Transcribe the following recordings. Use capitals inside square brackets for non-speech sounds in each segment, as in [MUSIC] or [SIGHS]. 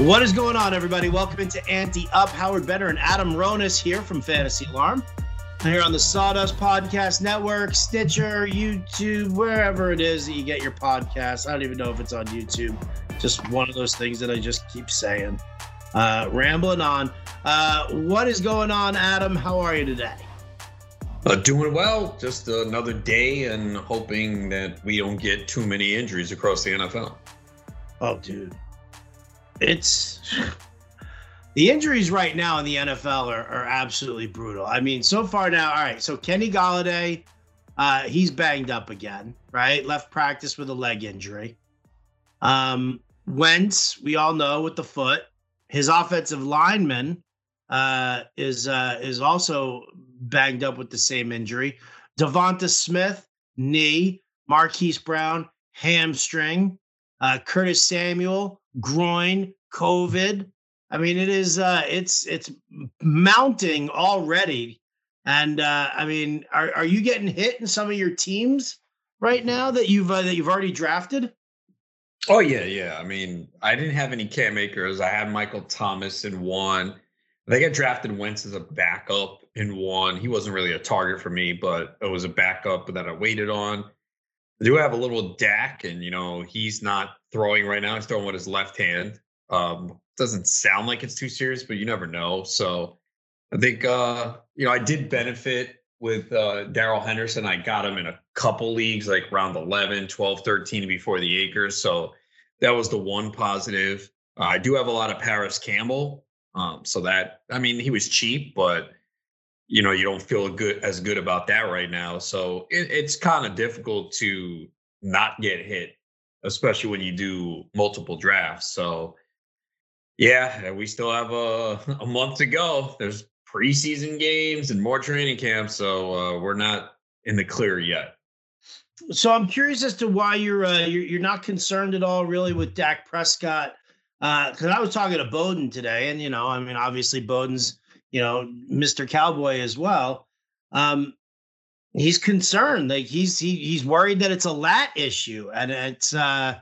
What is going on, everybody? Welcome into Ante Up. Howard Bender and Adam Ronis here from Fantasy Alarm. Here on the Sawdust Podcast Network, Stitcher, YouTube, wherever it is that you get your podcasts. I don't even know if it's on YouTube. Just one of those things that I just keep saying. Uh, rambling on. Uh, what is going on, Adam? How are you today? Uh, doing well. Just another day and hoping that we don't get too many injuries across the NFL. Oh, dude it's the injuries right now in the NFL are, are absolutely brutal. I mean, so far now, all right. So Kenny Golladay, uh, he's banged up again, right? Left practice with a leg injury. Um, Wentz, we all know with the foot. His offensive lineman uh, is uh, is also banged up with the same injury. Devonta Smith, knee. Marquise Brown, hamstring. Uh, Curtis Samuel, groin, COVID. I mean, it is uh, it's it's mounting already. And uh, I mean, are are you getting hit in some of your teams right now that you've uh, that you've already drafted? Oh yeah, yeah. I mean, I didn't have any Cam Akers. I had Michael Thomas in one. They got drafted Wentz as a backup in one. He wasn't really a target for me, but it was a backup that I waited on. I do have a little Dak, and you know he's not throwing right now. He's throwing with his left hand. Um, doesn't sound like it's too serious, but you never know. So I think uh, you know I did benefit with uh, Darrell Henderson. I got him in a couple leagues, like round 11, 12, 13 before the Akers. So that was the one positive. Uh, I do have a lot of Parris Campbell. Um, so that I mean he was cheap, but you know you don't feel good as good about that right now. So it, it's kind of difficult to not get hit, especially when you do multiple drafts. So yeah, we still have a, [LAUGHS] a month to go. There's preseason games and more training camps, so uh, we're not in the clear yet. So I'm curious as to why you're uh, you're, you're not concerned at all, really, with Dak Prescott. Because uh, I was talking to Bowden today, and you know, I mean, obviously Bowden's you know, Mr. Cowboy as well. Um, he's concerned. Like he's he, he's worried that it's a lat issue and it's uh,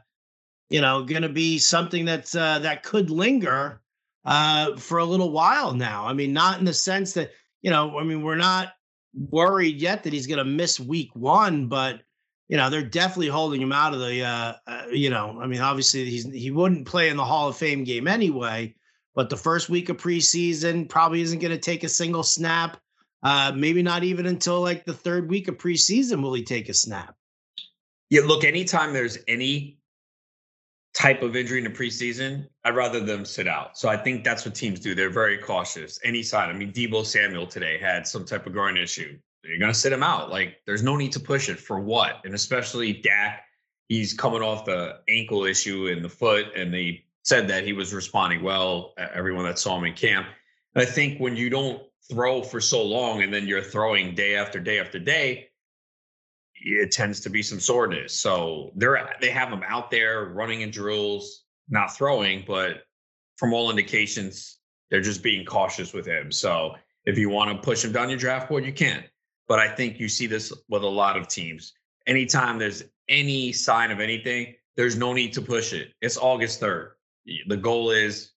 you know going to be something that's uh, that could linger uh, for a little while now. I mean, not in the sense that you know. I mean, we're not worried yet that he's going to miss week one, but you know they're definitely holding him out of the. Uh, uh, you know, I mean, obviously he's he wouldn't play in the Hall of Fame game anyway. But the first week of preseason probably isn't going to take a single snap. Uh, maybe not even until like the third week of preseason will he take a snap. Yeah, look, anytime there's any type of injury in the preseason, I'd rather them sit out. So I think that's what teams do. They're very cautious. Any side. I mean, Deebo Samuel today had some type of groin issue. You're going to sit him out. Like, there's no need to push it for what? And especially Dak, he's coming off the ankle issue in the foot, and they said that he was responding well. Everyone that saw him in camp. I think when you don't throw for so long and then you're throwing day after day after day, it tends to be some soreness. So they're they have him out there running in drills, not throwing, but from all indications, they're just being cautious with him. So if you want to push him down your draft board, you can. But I think you see this with a lot of teams. Anytime there's any sign of anything, there's no need to push it. It's August 3rd the goal is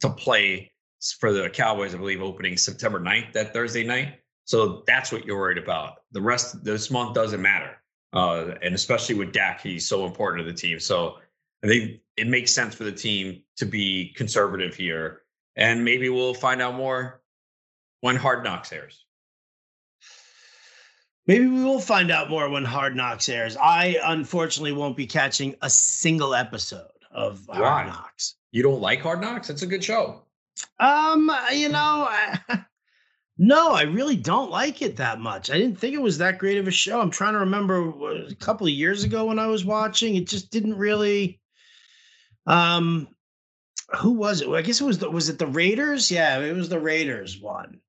to play for the Cowboys, I believe, opening September 9th, that Thursday night. So that's what you're worried about. The rest this month doesn't matter. Uh, and especially with Dak, he's so important to the team. So I think it makes sense for the team to be conservative here. And maybe we'll find out more when Hard Knocks airs. Maybe we will find out more when Hard Knocks airs. I unfortunately won't be catching a single episode of Hard Knocks. You don't like Hard Knocks? It's a good show. Um, you know, I, [LAUGHS] no, I really don't like it that much. I didn't think it was that great of a show. I'm trying to remember a couple of years ago when I was watching. It just didn't really. Um, who was it? I guess it was the was it the Raiders? Yeah, it was the Raiders one.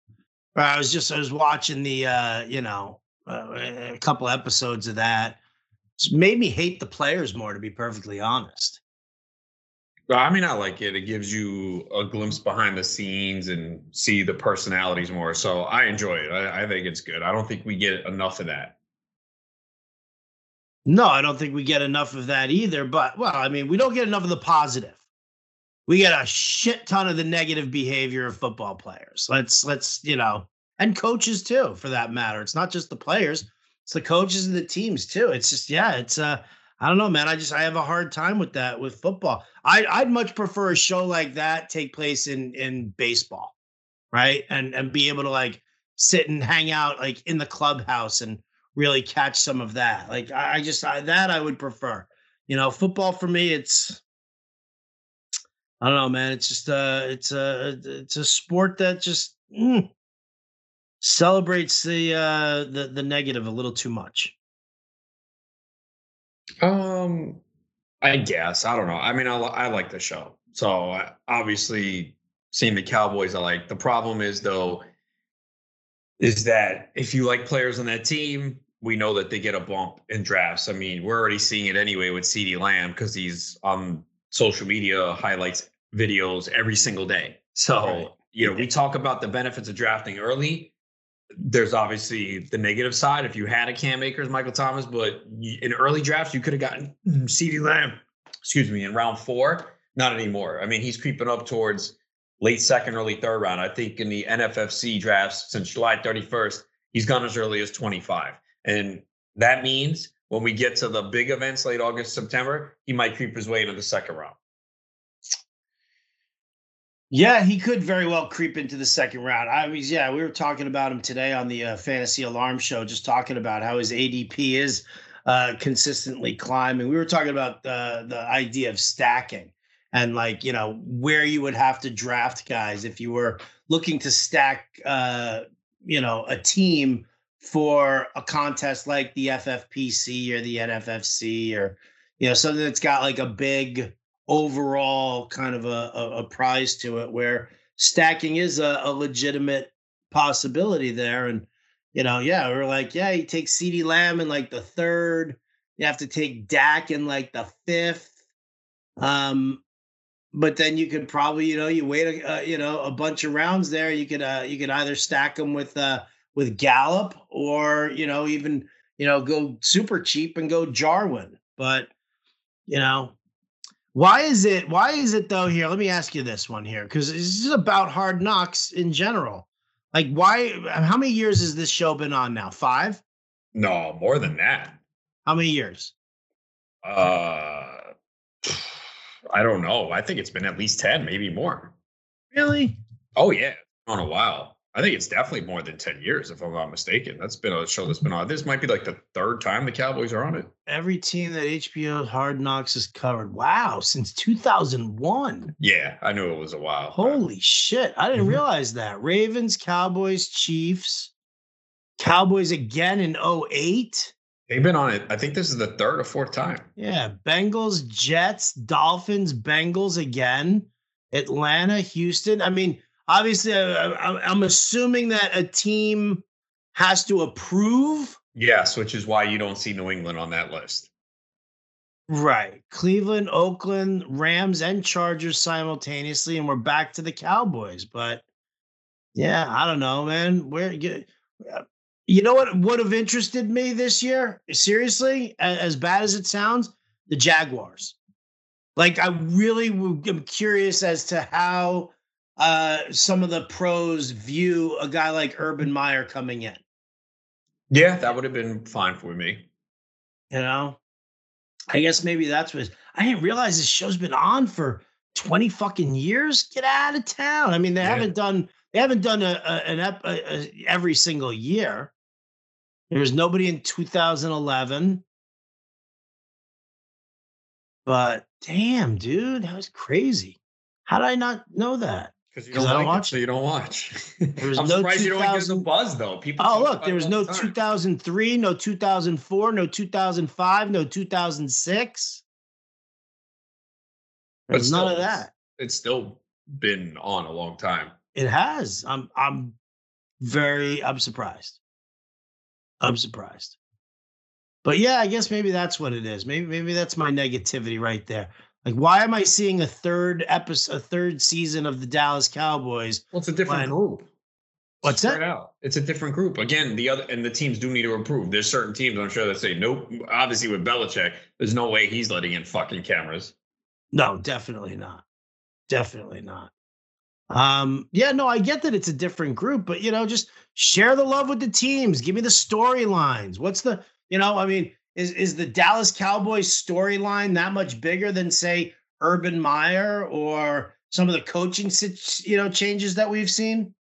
I was just I was watching the uh, you know uh, a couple episodes of that. It's made me hate the players more, to be perfectly honest. I mean, I like it. It gives you a glimpse behind the scenes and see the personalities more. So I enjoy it. I, I, think it's good. I don't think we get enough of that. No, I don't think we get enough of that either. But well, I mean, we don't get enough of the positive. we get a shit ton of the negative behavior of football players. Let's let's you know, and coaches too, for that matter. It's not just the players; it's the coaches and the teams too. It's just yeah, it's uh, I don't know, man. I just I have a hard time with that with football. I I'd much prefer a show like that take place in in baseball, right? And and be able to like sit and hang out like in the clubhouse and really catch some of that. Like I, I just I, that I would prefer. You know, football for me, it's I don't know, man. It's just uh it's a it's a sport that just mm, celebrates the uh the the negative a little too much. Um, I guess I don't know. I mean, I I like the show, so I, obviously seeing the Cowboys, I like. The problem is though, is that if you like players on that team, we know that they get a bump in drafts. I mean, we're already seeing it anyway with CeeDee Lamb because he's on social media highlights videos every single day. So, right. you know, we talk about the benefits of drafting early. There's obviously the negative side if you had a Cam Akers, Michael Thomas, but in early drafts, you could have gotten CeeDee Lamb, excuse me, in round four. Not anymore. I mean, he's creeping up towards late second, early third round. I think in the NFFC drafts since July 31st, he's gone as early as 25. And that means when we get to the big events late August, September, he might creep his way into the second round. Yeah, he could very well creep into the second round. I mean, yeah, we were talking about him today on the uh, Fantasy Alarm Show, just talking about how his ADP is uh, consistently climbing. We were talking about the the idea of stacking and like you know where you would have to draft guys if you were looking to stack, uh, you know, a team for a contest like the FFPC or the NFFC or you know something that's got like a big overall kind of a, a, a prize to it where stacking is a, a, legitimate possibility there. And you know yeah we're like yeah you take CeeDee Lamb in like the third you have to take Dak in like the fifth. Um but then you could probably you know you wait a uh, you know a bunch of rounds there. You could uh you could either stack them with uh with Gallup or, you know, even, you know, go super cheap and go Jarwin. But, you know, why is it why is it though here? Let me ask you this one here cuz this is about hard knocks in general. Like why how many years has this show been on now? 5? No, more than that. How many years? Uh I don't know. I think it's been at least 10, maybe more. Really? Oh yeah, on a while. I think it's definitely more than 10 years, if I'm not mistaken. That's been a show that's been on. This might be like the third time the Cowboys are on it. Every team that HBO Hard Knocks has covered. Wow, since 2001. Yeah, I knew it was a while. Holy shit. I didn't mm-hmm. realize that. Ravens, Cowboys, Chiefs, Cowboys again in 08. They've been on it. I think this is the third or fourth time. Yeah, Bengals, Jets, Dolphins, Bengals again, Atlanta, Houston. I mean, obviously, I, am assuming that a team has to approve. Yes, which is why you don't see New England on that list. Right. Cleveland, Oakland, Rams, and Chargers simultaneously, and we're back to the Cowboys. But yeah, I don't know, man. Where uh, you know what would have interested me this year? Seriously, as bad as it sounds, the Jaguars. Like I really am curious as to how uh, some of the pros view a guy like Urban Meyer coming in. Yeah, that would have been fine for me. You know, I guess maybe that's what I didn't realize this show's been on for 20 fucking years. Get out of town. I mean, they yeah. haven't done they haven't done a, a an ep, a, a, every single year. There was nobody in 2011. But damn, dude, that was crazy. How did I not know that? Because you don't, like don't watch it, so you don't watch. There was I'm no surprised 2000... you don't get the buzz though. People. Oh look, there was no the 2003, no 2004, no 2005, no 2006. There's still, none of that. It's still been on a long time. It has. I'm. I'm very. I'm surprised. I'm surprised. But yeah, I guess maybe that's what it is. Maybe maybe that's my negativity right there. Like, why am I seeing a third episode, a third season of the Dallas Cowboys? Well, it's a different when, group. What's that? Out. It's a different group. Again, the other and the teams do need to improve. There's certain teams I'm sure that say nope. Obviously, with Belichick, there's no way he's letting in fucking cameras. No, definitely not. definitely not. Um, yeah, no, I get that it's a different group, but you know, just share the love with the teams. Give me the storylines. What's the, you know, I mean, is is the Dallas Cowboys storyline that much bigger than say Urban Meyer or some of the coaching, you know, changes that we've seen?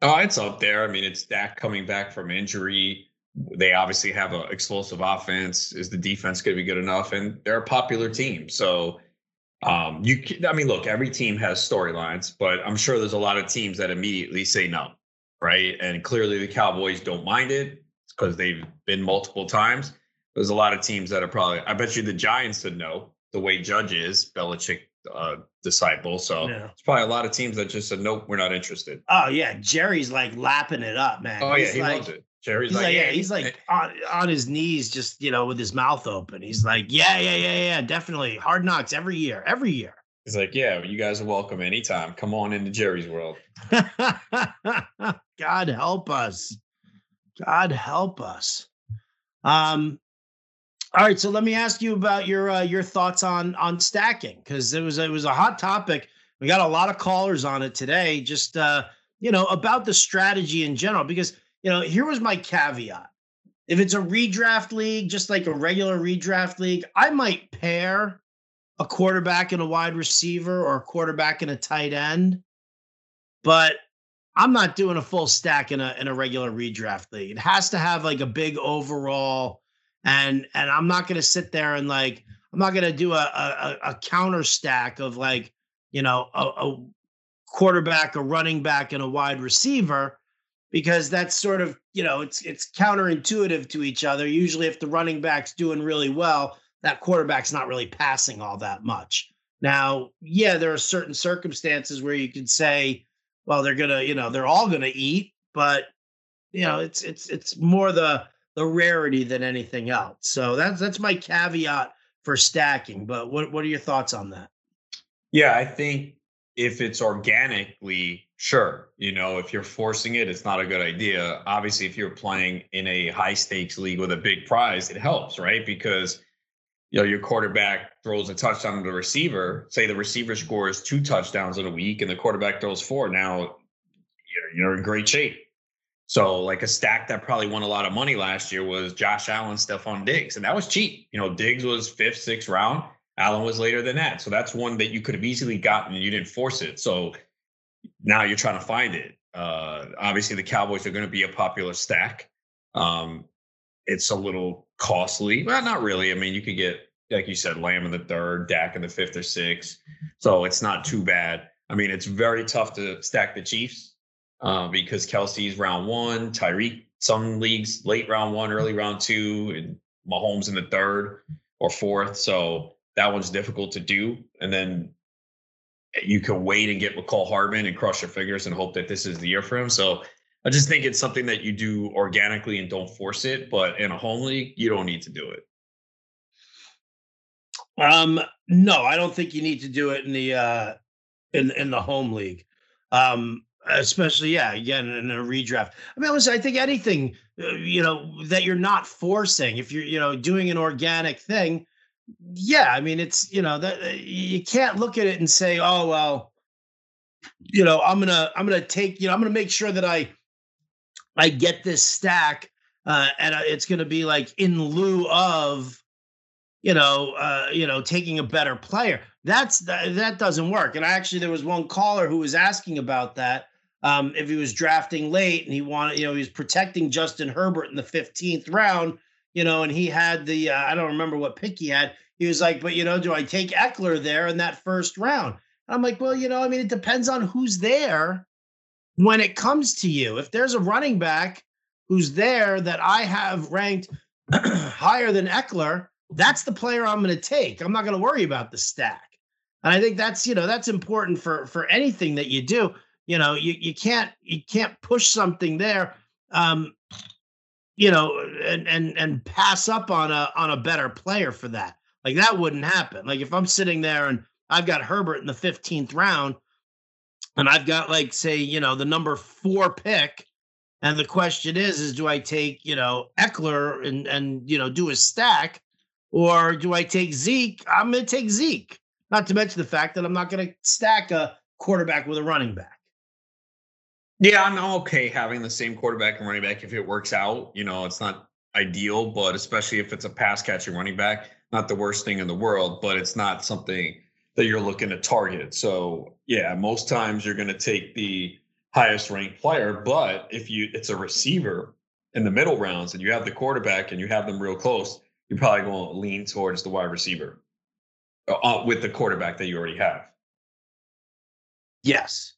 Oh, it's up there. I mean, it's Dak coming back from injury. They obviously have an explosive offense. Is the defense going to be good enough? And they're a popular team, so um, you, I mean, look, every team has storylines, but I'm sure there's a lot of teams that immediately say no, right? And clearly the Cowboys don't mind it because they've been multiple times. There's a lot of teams that are probably. I bet you the Giants said no. The way Judge is, Belichick uh, disciple, so yeah. it's probably a lot of teams that just said nope, we're not interested. Oh yeah, Jerry's like lapping it up, man. Oh he's yeah, he like, loves it. Jerry's he's like, like, yeah, he's like on, on his knees, just you know, with his mouth open. He's like, yeah, yeah, yeah, yeah, definitely. Hard knocks every year, every year. He's like, yeah, you guys are welcome anytime. Come on into Jerry's world. [LAUGHS] God help us. God help us. Um. All right, so let me ask you about your uh, your thoughts on on stacking because it was it was a hot topic. We got a lot of callers on it today. Just uh, you know about the strategy in general because you know, here was my caveat. If it's a redraft league, just like a regular redraft league, I might pair a quarterback and a wide receiver or a quarterback and a tight end. But I'm not doing a full stack in a in a regular redraft league. It has to have like a big overall and and I'm not going to sit there and like I'm not going to do a, a a counter stack of like, you know, a, a quarterback, a running back and a wide receiver because that's sort of you know it's it's counterintuitive to each other. Usually, if the running back's doing really well, that quarterback's not really passing all that much. Now, yeah, there are certain circumstances where you could say, well, they're gonna, you know, they're all gonna eat, but you know, it's it's it's more the the rarity than anything else. So that's that's my caveat for stacking. But what what are your thoughts on that? Yeah, I think if it's organically sure you know if you're forcing it it's not a good idea obviously if you're playing in a high stakes league with a big prize it helps right because you know your quarterback throws a touchdown to the receiver say the receiver scores two touchdowns in a week and the quarterback throws four now you're in great shape so like a stack that probably won a lot of money last year was Josh Allen, Stefon Diggs, and that was cheap. You know, Diggs was fifth, sixth round. Allen was later than that. So that's one that you could have easily gotten and you didn't force it. So now you're trying to find it. Uh, obviously, the Cowboys are going to be a popular stack. Um, it's a little costly. Well, not really. I mean, you could get, like you said, Lamb in the third, Dak in the fifth or sixth. So it's not too bad. I mean, it's very tough to stack the Chiefs uh, because Kelce's round one, Tyreek, some leagues late round one, early round two, and Mahomes in the third or fourth. So that one's difficult to do. And then you can wait and get Mecole Hardman and cross your fingers and hope that this is the year for him. So I just think it's something that you do organically and don't force it. But in a home league, you don't need to do it. Um, no, I don't think you need to do it in the uh in in the home league. Um, especially yeah, again in a redraft. I mean, listen, I think anything uh, you know that you're not forcing, if you're you know doing an organic thing, yeah, I mean, it's you know that uh, you can't look at it and say, oh well, you know, I'm gonna I'm gonna take you know I'm gonna make sure that I I get this stack, uh, and it's gonna be like in lieu of you know uh, you know taking a better player. That's that, that doesn't work. And actually, there was one caller who was asking about that. Um, if he was drafting late and he wanted, you know, he was protecting Justin Herbert in the 15th round, you know, and he had the uh, I don't remember what pick he had. He was like, but you know, do I take Ekeler there in that first round? And I'm like, well, you know, I mean, it depends on who's there when it comes to you. If there's a running back who's there that I have ranked [CLEARS THROAT] higher than Ekeler, that's the player I'm going to take. I'm not going to worry about the stack. And I think that's, you know, that's important for for anything that you do. You know, you you can't you can't push something there. Um, you know, and and and pass up on a on a better player for that. Like that wouldn't happen. Like if I'm sitting there and I've got Herbert in the 15th round and I've got like say, you know, the number 4 pick and the question is is do I take, you know, Ekeler and and you know, do a stack or do I take Zeke? I'm going to take Zeke. Not to mention the fact that I'm not going to stack a quarterback with a running back. Yeah, I'm okay having the same quarterback and running back if it works out. You know, it's not ideal, but especially if it's a pass catching running back, not the worst thing in the world, but it's not something that you're looking to target. So, yeah, most times you're going to take the highest ranked player, but if you it's a receiver in the middle rounds and you have the quarterback and you have them real close, you're probably going to lean towards the wide receiver uh, uh, with the quarterback that you already have. Yes.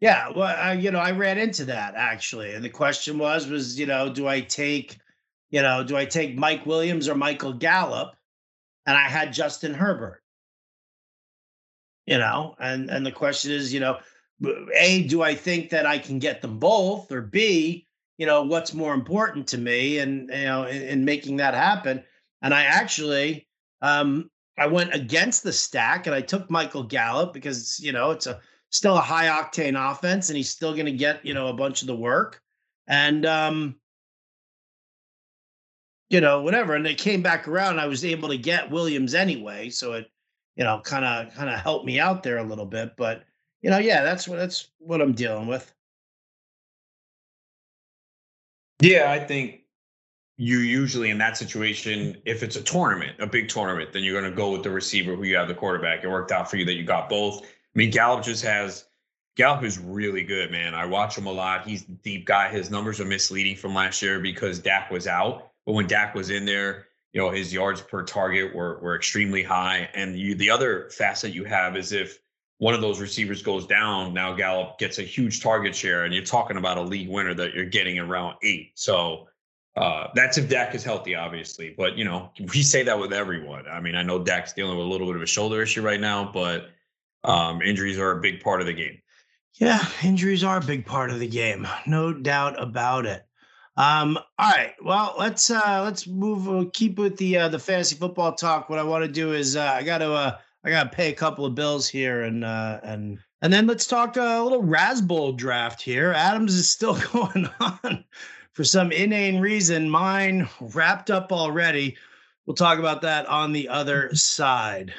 Yeah, well, uh, you know, I ran into that actually, and the question was, was you know, do I take, you know, do I take Mike Williams or Michael Gallup? And I had Justin Herbert. You know, and and the question is, you know, a do I think that I can get them both, or b, you know, what's more important to me, and you know, in, in making that happen. And I actually, um, I went against the stack, and I took Michael Gallup because you know it's a still a high octane offense, and he's still going to get you know a bunch of the work, and um, you know whatever. And they came back around. I was able to get Williams anyway, so it you know kind of kind of help me out there a little bit. But you know, yeah, that's what that's what I'm dealing with. Yeah, I think you usually in that situation, if it's a tournament, a big tournament, then you're going to go with the receiver who you have the quarterback. It worked out for you that you got both. I mean, Gallup just has Gallup is really good, man. I watch him a lot. He's deep guy. His numbers are misleading from last year because Dak was out. But when Dak was in there, you know, his yards per target were were extremely high. And you the other facet you have is if one of those receivers goes down, now Gallup gets a huge target share, and you're talking about a league winner that you're getting around eight. So uh, that's if Dak is healthy, obviously. But you know, we say that with everyone. I mean, I know Dak's dealing with a little bit of a shoulder issue right now, but um, injuries are a big part of the game. Yeah, injuries are a big part of the game, no doubt about it. Um, all right, well let's uh, let's move. Uh, keep with the uh, the fantasy football talk. What I want to do is uh, I got to uh, I got to pay a couple of bills here, and uh, and and then let's talk a little Razzball draft here. Adams is still [LAUGHS] going on for some inane reason. Mine wrapped up already. We'll talk about that on the other side.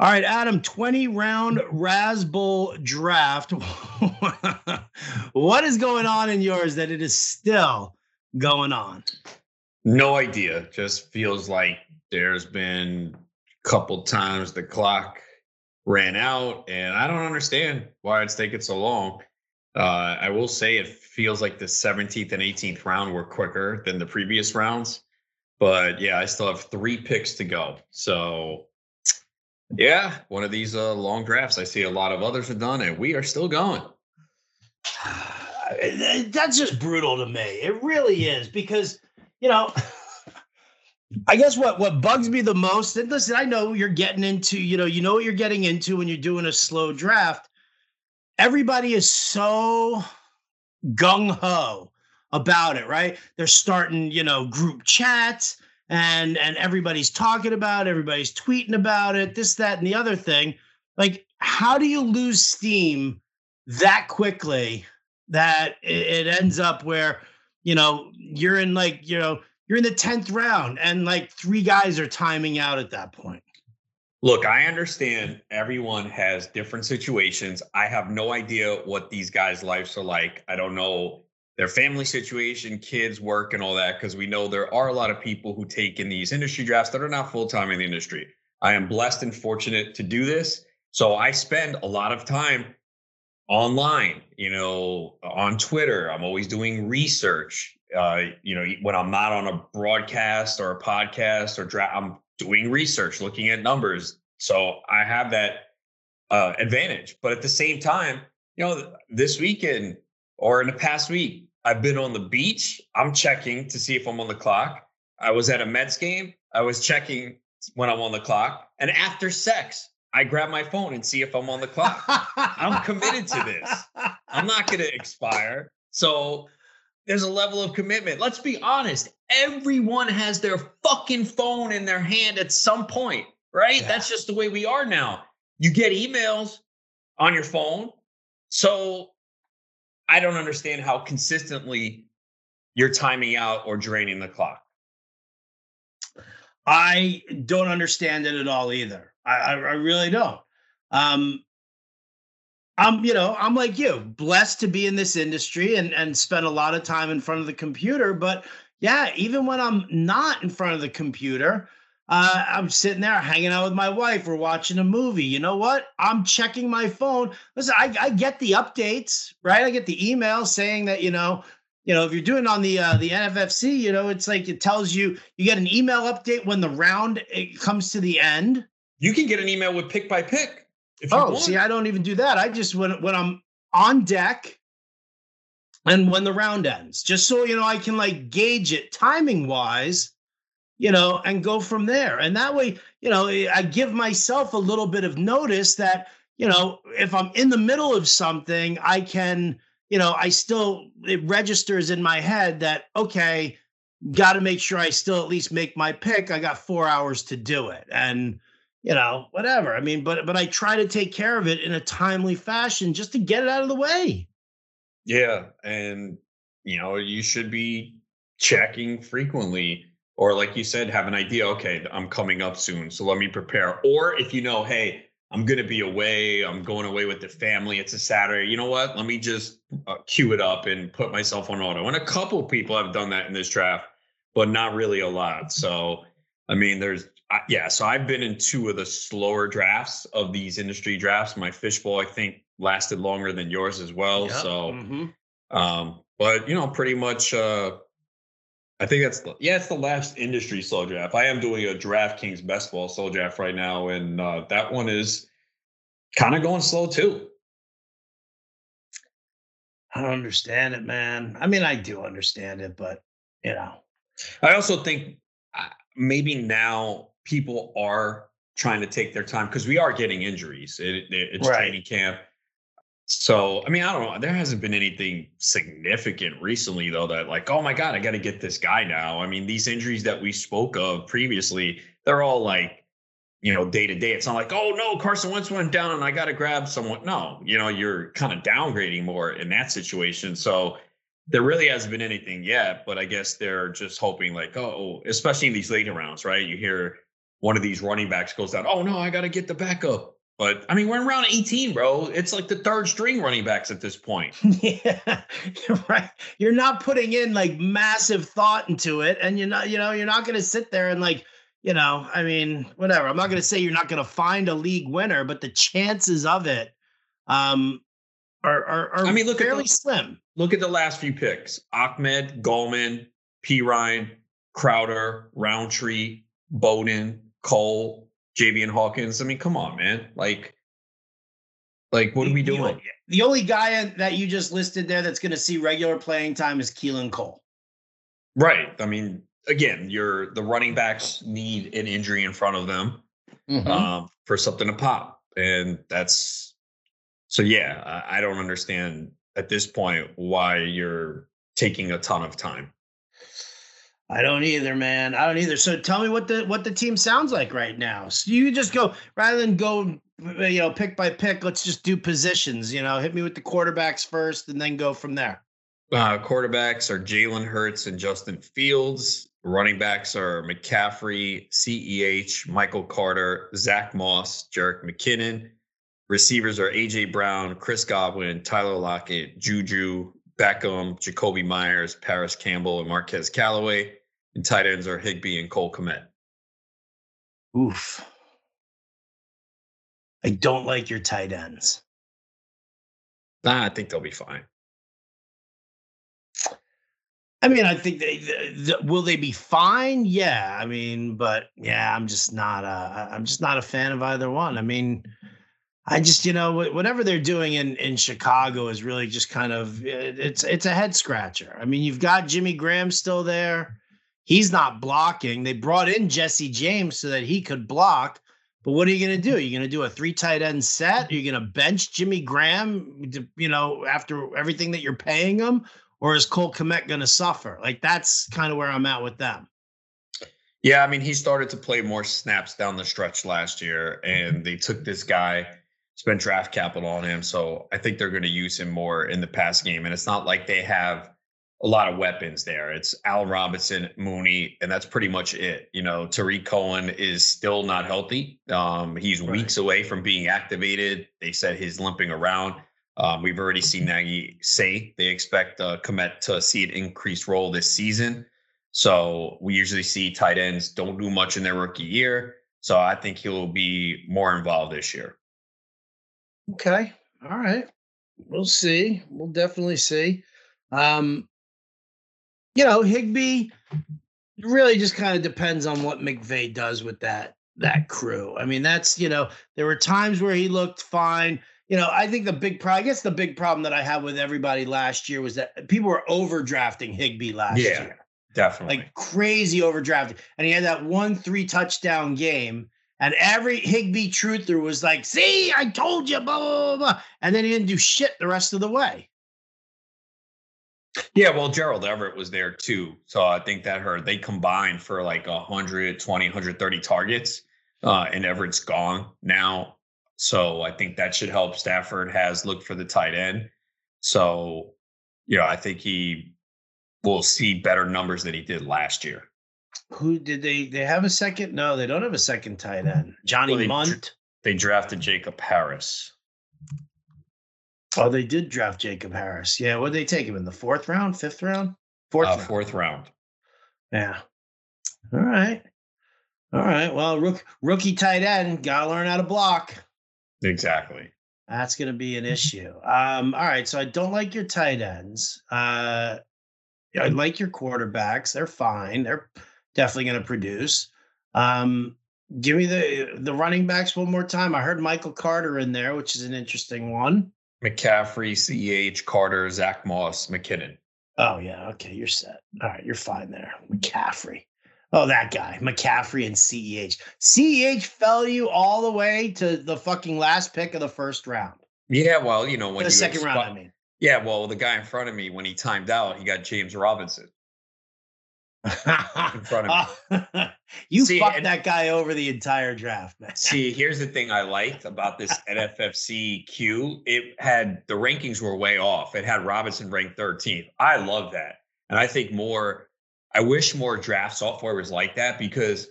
All right, Adam, 20 round Razzball draft. [LAUGHS] what is going on in yours that it is still going on? No idea. Just feels like there's been a couple times the clock ran out, and I don't understand why it's taking so long. Uh, I will say it feels like the 17th and 18th round were quicker than the previous rounds. But yeah, I still have three picks to go. So yeah, one of these uh, long drafts. I see a lot of others have done, and we are still going. [SIGHS] That's just brutal to me. It really is because you know. I guess what what bugs me the most, and listen, I know you're getting into, you know, you know what you're getting into when you're doing a slow draft. Everybody is so gung ho about it, right? They're starting, you know, group chats and and everybody's talking about it, everybody's tweeting about it, this, that, and the other thing. Like, how do you lose steam that quickly that it, it ends up where you know you're in like you know you're in the 10th round and like three guys are timing out at that point? Look i understand everyone has different situations. I have no idea what these guys lives are like. I don't know their family situation, kids, work, and all that, because we know there are a lot of people who take in these industry drafts that are not full time in the industry. I am blessed and fortunate to do this. So I spend a lot of time online, you know, on Twitter. I'm always doing research. Uh, you know, when I'm not on a broadcast or a podcast or draft, I'm doing research, looking at numbers. So I have that uh, advantage. But at the same time, you know, this weekend or in the past week, I've been on the beach. I'm checking to see if I'm on the clock. I was at a Mets game. I was checking when I'm on the clock. And after sex, I grab my phone and see if I'm on the clock. I'm committed to this. I'm not going to expire. So there's a level of commitment. Let's be honest. Everyone has their fucking phone in their hand at some point, right? Yeah. That's just the way we are now. You get emails on your phone. So I don't understand how consistently you're timing out or draining the clock. I don't understand it at all either. I, I, I really don't. Um, I'm, you know, I'm like you, blessed to be in this industry and and spend a lot of time in front of the computer. But yeah, even when I'm not in front of the computer, uh, I'm sitting there hanging out with my wife. We're watching a movie. You know what? I'm checking my phone. Listen, I, I get the updates, right? I get the email saying that you know, you know, if you're doing on the uh, the NFFC, you know, it's like it tells you you get an email update when the round it comes to the end. You can get an email with pick by pick. oh, want. see, I don't even do that. I just when when I'm on deck and when the round ends, just so you know, I can like gauge it timing wise you know, and go from there. And that way, you know, I give myself a little bit of notice that, you know, if I'm in the middle of something, I can, you know, I still, it registers in my head that, okay, got to make sure I still at least make my pick. I got four hours to do it. And, you know, whatever. I mean, but, but I try to take care of it in a timely fashion just to get it out of the way. Yeah. And, you know, you should be checking frequently or like you said have an idea okay i'm coming up soon so let me prepare. Or if you know hey i'm going to be away i'm going away with the family it's a saturday you know what? Let me just uh, queue it up and put myself on auto. And a couple people have done that in this draft but not really a lot. So i mean there's uh, yeah so i've been in two of the slower drafts of these industry drafts. My fishbowl i think lasted longer than yours as well yep. so mm-hmm. um but you know pretty much uh I think that's the, yeah, it's the last industry slow draft. I am doing a DraftKings best ball slow draft right now, and uh, that one is kind of going slow too. I don't understand it, man. I mean, I do understand it, but you know, I also think uh, maybe now people are trying to take their time because we are getting injuries. It, it, it's right. training camp. So, I mean, I don't know. There hasn't been anything significant recently, though, that like, oh my God, I got to get this guy now. I mean, these injuries that we spoke of previously, they're all like, you know, day to day. It's not like, oh no, Carson Wentz went down and I got to grab someone. No, you know, you're kind of downgrading more in that situation. So, there really hasn't been anything yet, but I guess they're just hoping, like, oh, especially in these later rounds, right? You hear one of these running backs goes down. Oh no, I got to get the backup but I mean, we're in round 18, bro. It's like the third string running backs at this point. [LAUGHS] yeah, you're [LAUGHS] right. You're not putting in like massive thought into it, and you're not, you know, you're not going to sit there and like, you know, I mean, whatever. I'm not going to say you're not going to find a league winner, but the chances of it, um, are are, are I mean, look fairly at the, slim. Look at the last few picks: Ahmed, Gallman, Perine, Crowder, Rountree, Bowden, Cole, Javian Hawkins. I mean, come on, man. Like, like what are we doing? The, the only guy that you just listed there that's going to see regular playing time is Keelan Cole. Right. I mean, again, you're the running backs need an injury in front of them mm-hmm. um, for something to pop, and that's so. Yeah, I, I don't understand at this point why you're taking a ton of time. I don't either, man. I don't either. So tell me what the what the team sounds like right now. So you just go rather than go, you know, pick by pick. Let's just do positions. You know, hit me with the quarterbacks first, and then go from there. Uh, quarterbacks are Jalen Hurts and Justin Fields. Running backs are McCaffrey, CEH, Michael Carter, Zach Moss, Jerick McKinnon. Receivers are AJ Brown, Chris Godwin, Tyler Lockett, Juju, Beckham, Jakobi Meyers, Parris Campbell, and Marquez Callaway. And tight ends are Higbee and Cole Kmet. Oof. I don't like your tight ends. Nah, I think they'll be fine. I mean, I think they, they, will they be fine? Yeah, I mean, but yeah, I'm just not uh, a I'm just not a fan of either one. I mean, I just, you know, whatever they're doing in in Chicago is really just kind of it's it's a head scratcher. I mean, you've got Jimmy Graham still there he's not blocking. They brought in Jesse James so that he could block. But what are you going to do? Are you going to do a three tight end set? Are you going to bench Jimmy Graham, you know, after everything that you're paying him? Or is Cole Kmet going to suffer? Like, that's kind of where I'm at with them. Yeah, I mean, he started to play more snaps down the stretch last year, and they took this guy, spent draft capital on him. So I think they're going to use him more in the pass game. And it's not like they have a lot of weapons there. It's Al Robinson, Mooney, and that's pretty much it. You know, Tarik Cohen is still not healthy. Um, he's right. weeks away from being activated. They said he's limping around. Um, we've already seen Nagy say they expect uh, Kmet to see an increased role this season. So we usually see tight ends don't do much in their rookie year. So I think he'll be more involved this year. Okay. All right. We'll see. We'll definitely see. Um, you know, Higbee really just kind of depends on what McVay does with that that crew. I mean, that's you know, there were times where he looked fine. You know, I think the big problem, I guess the big problem that I had with everybody last year was that people were overdrafting Higbee last yeah, year. Definitely. Like crazy overdrafting. And he had that one three touchdown game. And every Higbee truther was like, see, I told you, blah, blah, blah, blah. And then he didn't do shit the rest of the way. Yeah, well, Gerald Everett was there too. So I think that hurt. They combined for like 120, 130 targets, uh, and Everett's gone now. So I think that should help. Stafford has looked for the tight end. So, you know, I think he will see better numbers than he did last year. Who did they they have a second? No, they don't have a second tight end. Johnny well, they, Mundt. They drafted Jacob Harris. Oh, they did draft Jacob Harris. Yeah, what did they take him in the fourth round, fifth round, fourth, uh, round. fourth round. Yeah. All right. All right. Well, rook, rookie tight end, gotta learn how to block. Exactly. That's going to be an issue. Um, all right. So I don't like your tight ends. Uh, I like your quarterbacks. They're fine. They're definitely going to produce. Um, give me the the running backs one more time. I heard Michael Carter in there, which is an interesting one. McCaffrey, CEH, Carter, Zach Moss, McKinnon. Oh yeah, okay, you're set. All right, you're fine there. McCaffrey. Oh, that guy, McCaffrey and CEH. CEH fell you all the way to the fucking last pick of the first round. Yeah, well, you know when the second round, I mean. Yeah, well, the guy in front of me when he timed out, he got James Robinson in front of me. [LAUGHS] you see, fucked that guy over the entire draft, man. See, [LAUGHS] here's the thing I liked about this NFFC queue. It had the rankings were way off. It had Robinson ranked 13th. I love that. And I think more, I wish more draft software was like that because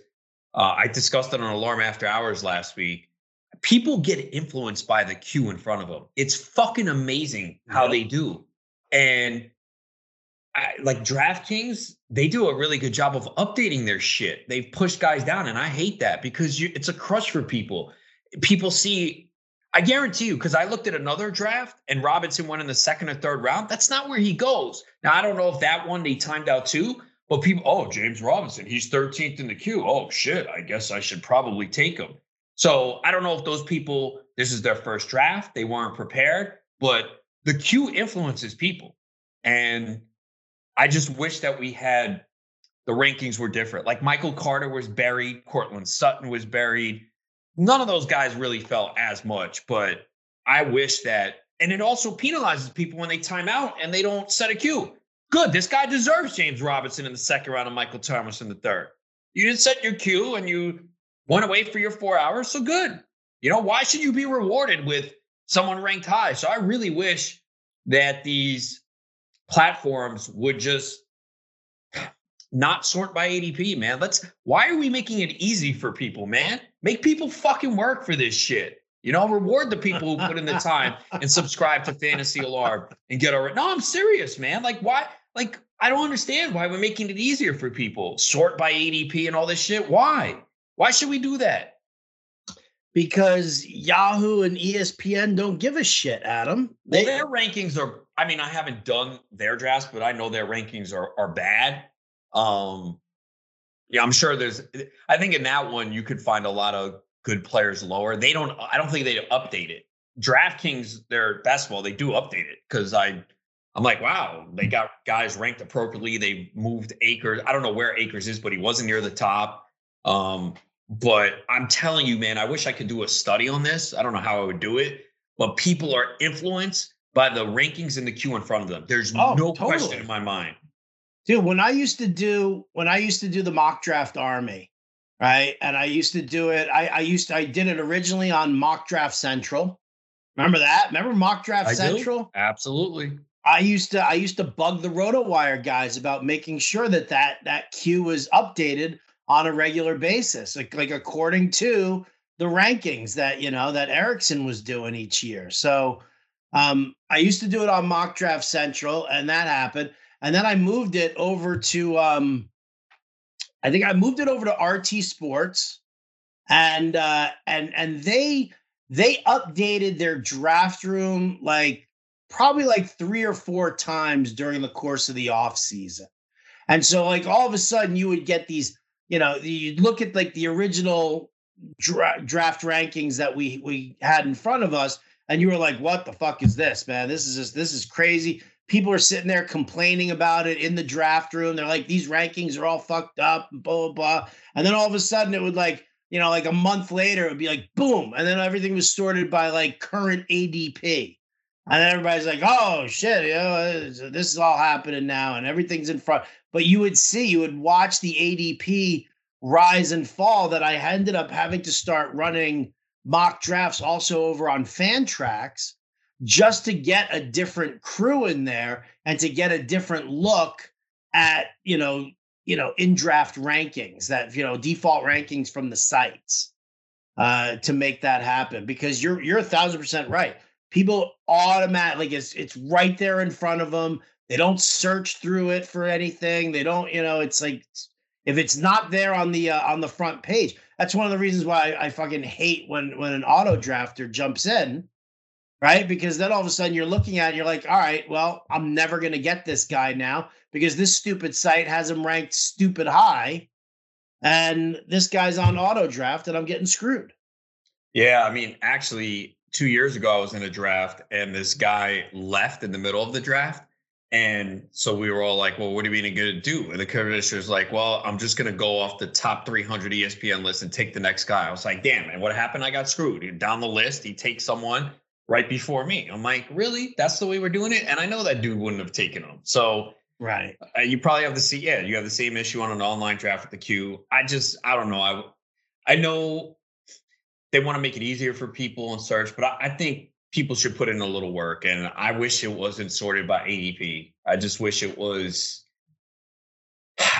uh, I discussed it on Alarm After Hours last week. People get influenced by the queue in front of them. It's fucking amazing how yep. they do. And I, like DraftKings, they do a really good job of updating their shit. They've pushed guys down, and I hate that because you, it's a crush for people. People see, I guarantee you, because I looked at another draft and Robinson went in the second or third round. That's not where he goes. Now I don't know if that one they timed out too, but people, oh James Robinson, he's 13th in the queue. Oh shit, I guess I should probably take him. So I don't know if those people, this is their first draft, they weren't prepared, but the queue influences people, and I just wish that we had the rankings were different. Like Michael Carter was buried, Courtland Sutton was buried. None of those guys really felt as much, but I wish that, and it also penalizes people when they time out and they don't set a cue. Good, this guy deserves James Robinson in the second round and Michael Thomas in the third. You didn't set your cue and you went away for your four hours, so good. You know, why should you be rewarded with someone ranked high? So I really wish that these platforms would just not sort by ADP, man. Let's why are we making it easy for people, man? Make people fucking work for this shit. You know, reward the people who put in the time and subscribe to Fantasy Alarm and get over it. No, I'm serious, man. Like, why? Like, I don't understand why we're making it easier for people. Sort by ADP and all this shit. Why? Why should we do that? Because Yahoo and ESPN don't give a shit, Adam. They, well, their rankings are I mean, I haven't done their drafts, but I know their rankings are are bad. Um, yeah, I'm sure there's. I think in that one you could find a lot of good players lower. They don't. I don't think they update it. DraftKings, their best ball, they do update it because I, I'm like, wow, they got guys ranked appropriately. They moved Akers. I don't know where Akers is, but he wasn't near the top. Um, but I'm telling you, man, I wish I could do a study on this. I don't know how I would do it, but people are influenced by the rankings in the queue in front of them. There's oh, no totally. question in my mind. Dude, when I used to do when I used to do the mock draft army, right? And I used to do it. I, I used to, I did it originally on Mock Draft Central. Remember that? Remember Mock Draft I Central? Do. Absolutely. I used to I used to bug the RotoWire guys about making sure that that that queue was updated on a regular basis, like like according to the rankings that you know that Erickson was doing each year. So um, I used to do it on Mock Draft Central, and that happened. And then I moved it over to um, I think I moved it over to RT Sports, and uh, and and they they updated their draft room like probably like three or four times during the course of the off season. And so like all of a sudden you would get these, you know, you'd look at like the original dra- draft rankings that we we had in front of us and you were like what the fuck is this, man? This is just this is crazy. People are sitting there complaining about it in the draft room. They're like these rankings are all fucked up blah blah blah. And then all of a sudden it would like you know, like a month later, it would be like boom, and then everything was sorted by like current ADP. And then everybody's like, oh shit, you know, this is all happening now and everything's in front. But you would see, you would watch the ADP rise and fall that I ended up having to start running mock drafts also over on Fantrax just to get a different crew in there and to get a different look at, you know, you know, in draft rankings that, you know, default rankings from the sites uh, to make that happen because you're you're a thousand percent right. People automatically it's it's right there in front of them they don't search through it for anything. They don't you know it's like if it's not there on the uh, on the front page that's one of the reasons why I, I fucking hate when when an auto drafter jumps in right because then all of a sudden you're looking at it, you're like all right well i'm never going to get this guy now because this stupid site has him ranked stupid high and this guy's on auto draft and i'm getting screwed yeah i mean actually two years ago, I was in a draft and this guy left in the middle of the draft. And so we were all like, well, what are we going to do? And the commissioner's like, well, I'm just going to go off the top 300 ESPN list and take the next guy. I was like, damn, and what happened? I got screwed. Down the list, he takes someone right before me. I'm like, really? That's the way we're doing it? And I know that dude wouldn't have taken him. So, right. Uh, you probably have the same, yeah, you have the same issue on an online draft with the queue. I just, I don't know. I, I know they want to make it easier for people and search, but I, I, think people should put in a little work. And I wish it wasn't sorted by ADP. I just wish it was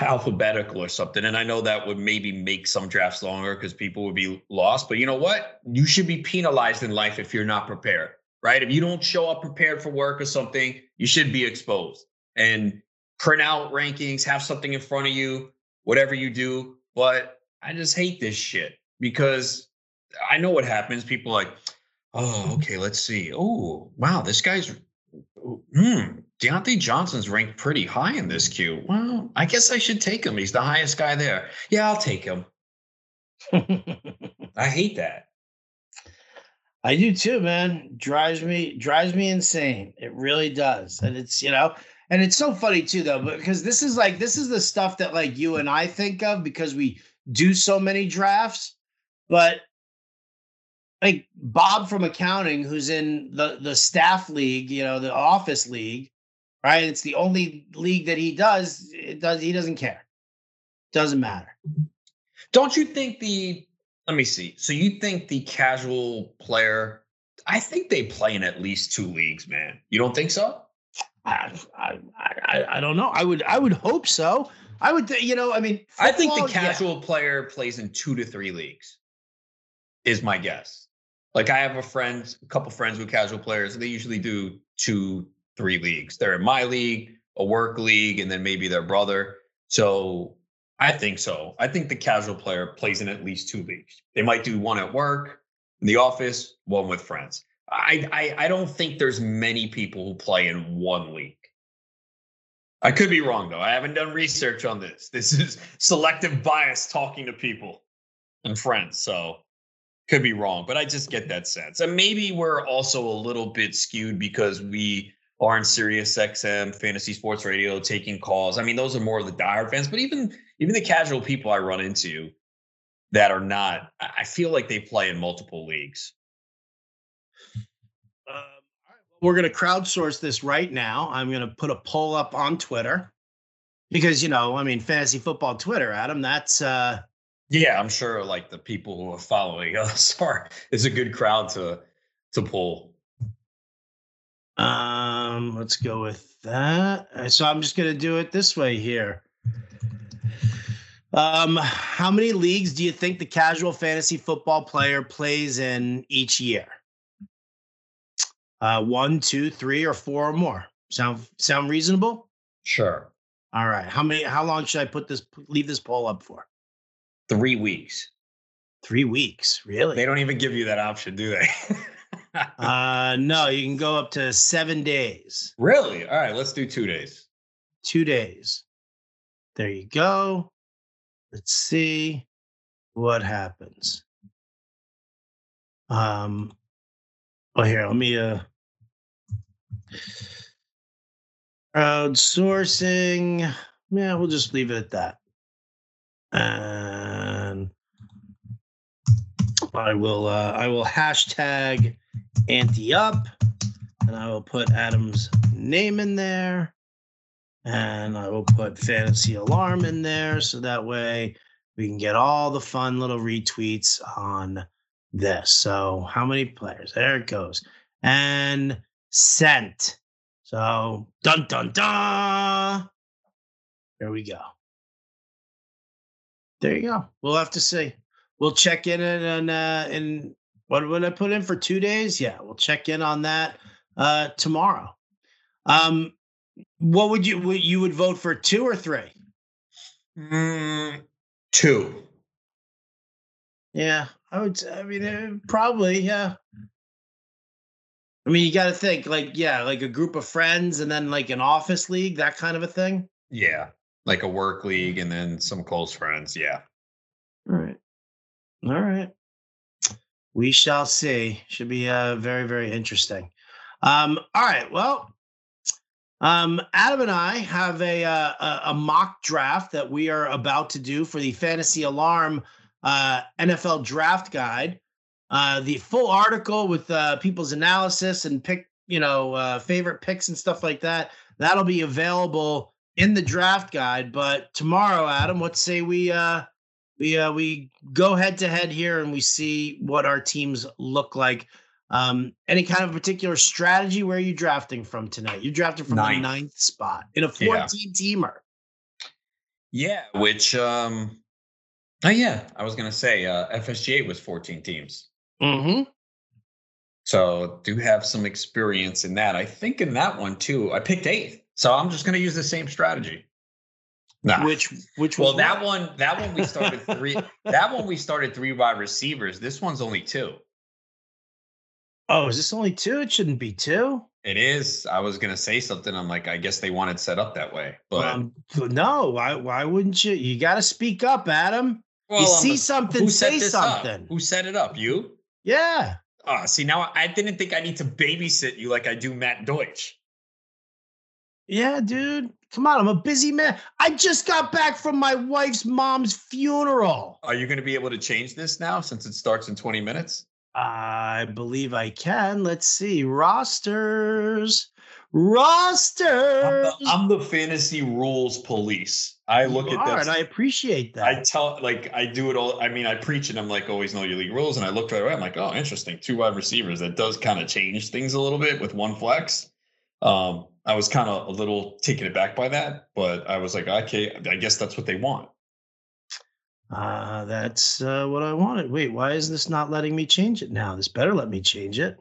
alphabetical or something. And I know that would maybe make some drafts longer because people would be lost. But you know what? You should be penalized in life if you're not prepared, right? If you don't show up prepared for work or something, you should be exposed. And print out rankings, have something in front of you, whatever you do. But I just hate this shit because I know what happens. People like, oh, [LAUGHS] okay, let's see. Oh, wow, this guy's hmm, Diontae Johnson's ranked pretty high in this queue. Well, I guess I should take him. He's the highest guy there. Yeah, I'll take him. [LAUGHS] I hate that. I do too, man. Drives me drives me insane. It really does. And it's, you know, and it's so funny too though, because this is like this is the stuff that like you and I think of because we do so many drafts. But like Bob from accounting, who's in the the staff league, you know, the office league, right? It's the only league that he does. It does. He doesn't care. Doesn't matter. Don't you think the? Let me see. So you think the casual player? I think they play in at least two leagues, man. You don't think so? I I I, I don't know. I would I would hope so. I would, th- you know, I mean, football, I think the casual yeah. player plays in two to three leagues. Is my guess. Like I have a friend, a couple friends with casual players. And they usually do two, three leagues. They're in my league, a work league, and then maybe their brother. So I think so. I think the casual player plays in at least two leagues. They might do one at work, in the office, one with friends. I, I, I don't think there's many people who play in one league. I could be wrong though. I haven't done research on this. This is [LAUGHS] selective bias talking to people and friends. So could be wrong, but I just get that sense. And maybe we're also a little bit skewed because we are in Sirius XM fantasy sports radio taking calls. I mean, those are more of the diehard fans, but even even the casual people I run into that are not, I feel like they play in multiple leagues. Um, we're going to crowdsource this right now. I'm going to put a poll up on Twitter because you know, I mean, fantasy football Twitter, Adam. That's uh, yeah, I'm sure like the people who are following [LAUGHS] us are is a good crowd to to pull. Um, let's go with that. So I'm just gonna do it this way here. Um, how many leagues do you think the casual fantasy football player plays in each year? Uh, one, two, three, or four or more. Sound sound reasonable? Sure. All right. How many? How long should I put this? Leave this poll up for? Three weeks. Three weeks. Really? They don't even give you that option, do they? [LAUGHS] uh, no. You can go up to seven days. Really? All right. Let's do two days. Two days. There you go. Let's see what happens. Um. Oh, here. Let me. Uh. Crowdsourcing. Yeah, we'll just leave it at that. And I will uh, I will hashtag ante up and I will put Adam's name in there. And I will put fantasy alarm in there so that way we can get all the fun little retweets on this. So how many players? There it goes. And sent. So dun dun dun. There we go. There you go. We'll have to see. We'll check in and uh, in what would I put in for two days? Yeah, we'll check in on that uh, tomorrow. Um, what would you would you would vote for two or three? Mm, two. Yeah, I would. I mean, uh, probably. Yeah. I mean, you got to think like, yeah, like a group of friends and then like an office league, that kind of a thing. Yeah. Like a work league and then some close friends. Yeah. All right. All right. We shall see. Should be uh, very, very interesting. Um, all right. Well, um, Adam and I have a, uh, a, a mock draft that we are about to do for the Fantasy Alarm uh, NFL Draft Guide. Uh, the full article with uh, people's analysis and pick, you know, uh, favorite picks and stuff like that. That'll be available in the draft guide. But tomorrow, Adam, let's say we uh, we uh, we go head to head here and we see what our teams look like. Um, any kind of particular strategy? Where are you drafting from tonight? You're drafting from ninth. the ninth spot in a 14 yeah. teamer. Yeah, which um oh yeah, I was gonna say uh FSGA was 14 teams. Mm-hmm. So do have some experience in that. I think in that one too, I picked eighth. So I'm just gonna use the same strategy. Nah. Which which well that one that one we started three [LAUGHS] that one we started three wide receivers. This one's only two. Oh, is this only two? It shouldn't be two. It is. I was gonna say something. I'm like, I guess they wanted set up that way. But um, no, why why wouldn't you? You gotta speak up, Adam. Well, you see something, say something. Up? Who set it up? You? Yeah. Ah, uh, see now I didn't think I need to babysit you like I do Matt Deutsch. Yeah, dude. Come on, I'm a busy man. I just got back from my wife's mom's funeral. Are you going to be able to change this now since it starts in 20 minutes? I believe I can. Let's see. Rosters. Rosters. I'm the, I'm the fantasy rules police. I look you at that. And I appreciate that. I tell, like, I do it all. I mean, I preach and I'm like, always know your league rules. And I look right away. I'm like, oh, interesting. Two wide receivers. That does kind of change things a little bit with one flex. Um, I was kind of a little taken aback by that, but I was like, okay, I guess that's what they want. Uh, that's uh, what I wanted. Wait, why is this not letting me change it now? This better let me change it.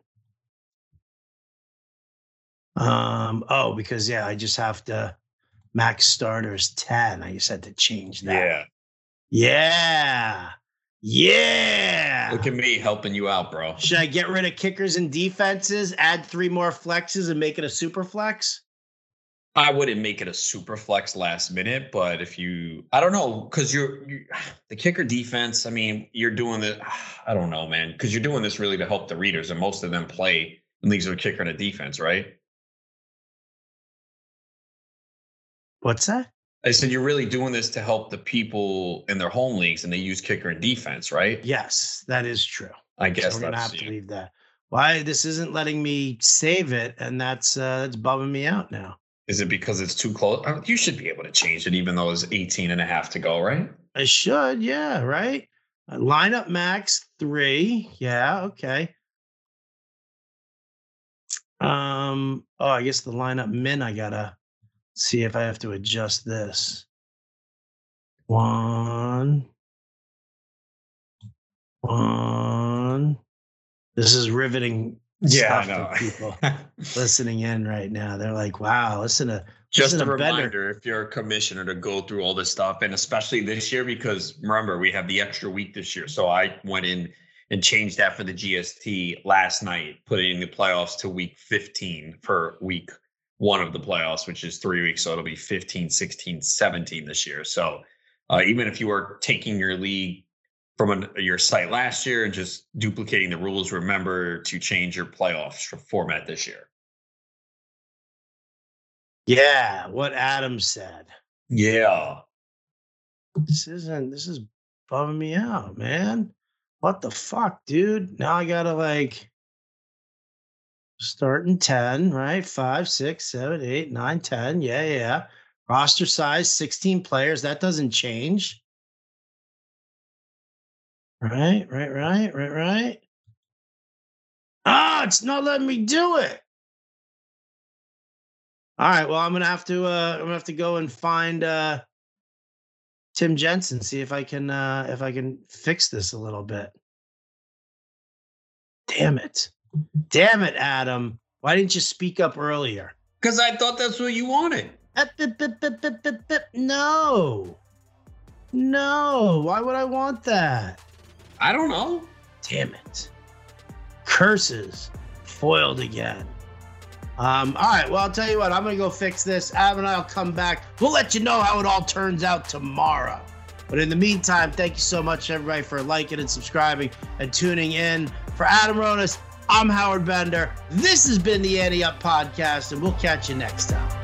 Um, oh, because yeah, I just have to max starters 10. I just had to change that. Yeah. Yeah. Yeah. Look at me helping you out, bro. Should I get rid of kickers and defenses, add three more flexes, and make it a super flex? I wouldn't make it a super flex last minute, but if you, I don't know, because you're, you're, [SIGHS] the kicker defense. I mean, you're doing the, [SIGHS] I don't know, man, because you're doing this really to help the readers, and most of them play in leagues with a kicker and a defense, right? What's that? I said you're really doing this to help the people in their home leagues, and they use kicker and defense, right? Yes, that is true. I guess so we're gonna have to leave that. Why this isn't letting me save it, and that's uh, that's bumming me out now. Is it because it's too close? You should be able to change it, even though it's 18 and a half to go, right? I should, yeah, right. Uh, lineup max three, yeah, okay. Um. Oh, I guess the lineup min. I gotta see if I have to adjust this. One. One. This is riveting Yeah, stuff for people [LAUGHS] listening in right now. They're like, "Wow, listen to Just listen a to Bender." reminder if you're a commissioner to go through all this stuff, and especially this year, because remember, we have the extra week this year. So I went in and changed that for the GST last night, putting the playoffs to week 15 for week one of the playoffs, which is three weeks. So it'll be 15, 16, 17 this year. So uh, even if you are taking your league from an, your site last year and just duplicating the rules, remember to change your playoffs format this year. Yeah, what Adam said. Yeah. This isn't. This is bumming me out, man. What the fuck, dude? Now I gotta like start in 10, right? Five, six, seven, eight, nine, 10. Yeah, yeah. Roster size, 16 players. That doesn't change. Right, right, right, right, right. Ah, it's not letting me do it. All right. Well, I'm gonna have to uh I'm gonna have to go and find uh Tim Jensen, see if I can uh if I can fix this a little bit. Damn it. Damn it, Adam. Why didn't you speak up earlier? Because I thought that's what you wanted. Uh, bip, bip, bip. No. No. Why would I want that? I don't know. Damn it. Curses. Foiled again. Um, all right, well, I'll tell you what, I'm gonna go fix this. Adam and I'll come back. We'll let you know how it all turns out tomorrow. But in the meantime, thank you so much, everybody, for liking and subscribing and tuning in. For Adam Ronis, I'm Howard Bender. This has been the Ante Up Podcast, and we'll catch you next time.